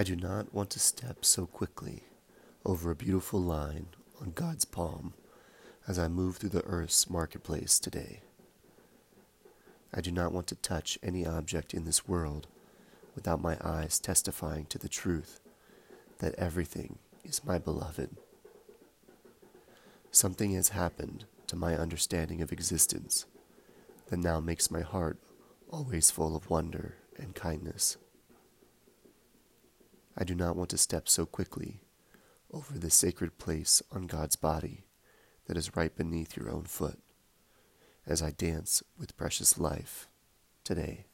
I do not want to step so quickly over a beautiful line on God's palm as I move through the earth's marketplace today. I do not want to touch any object in this world without my eyes testifying to the truth that everything is my beloved. Something has happened to my understanding of existence that now makes my heart always full of wonder and kindness. I do not want to step so quickly over the sacred place on God's body that is right beneath your own foot as I dance with precious life today.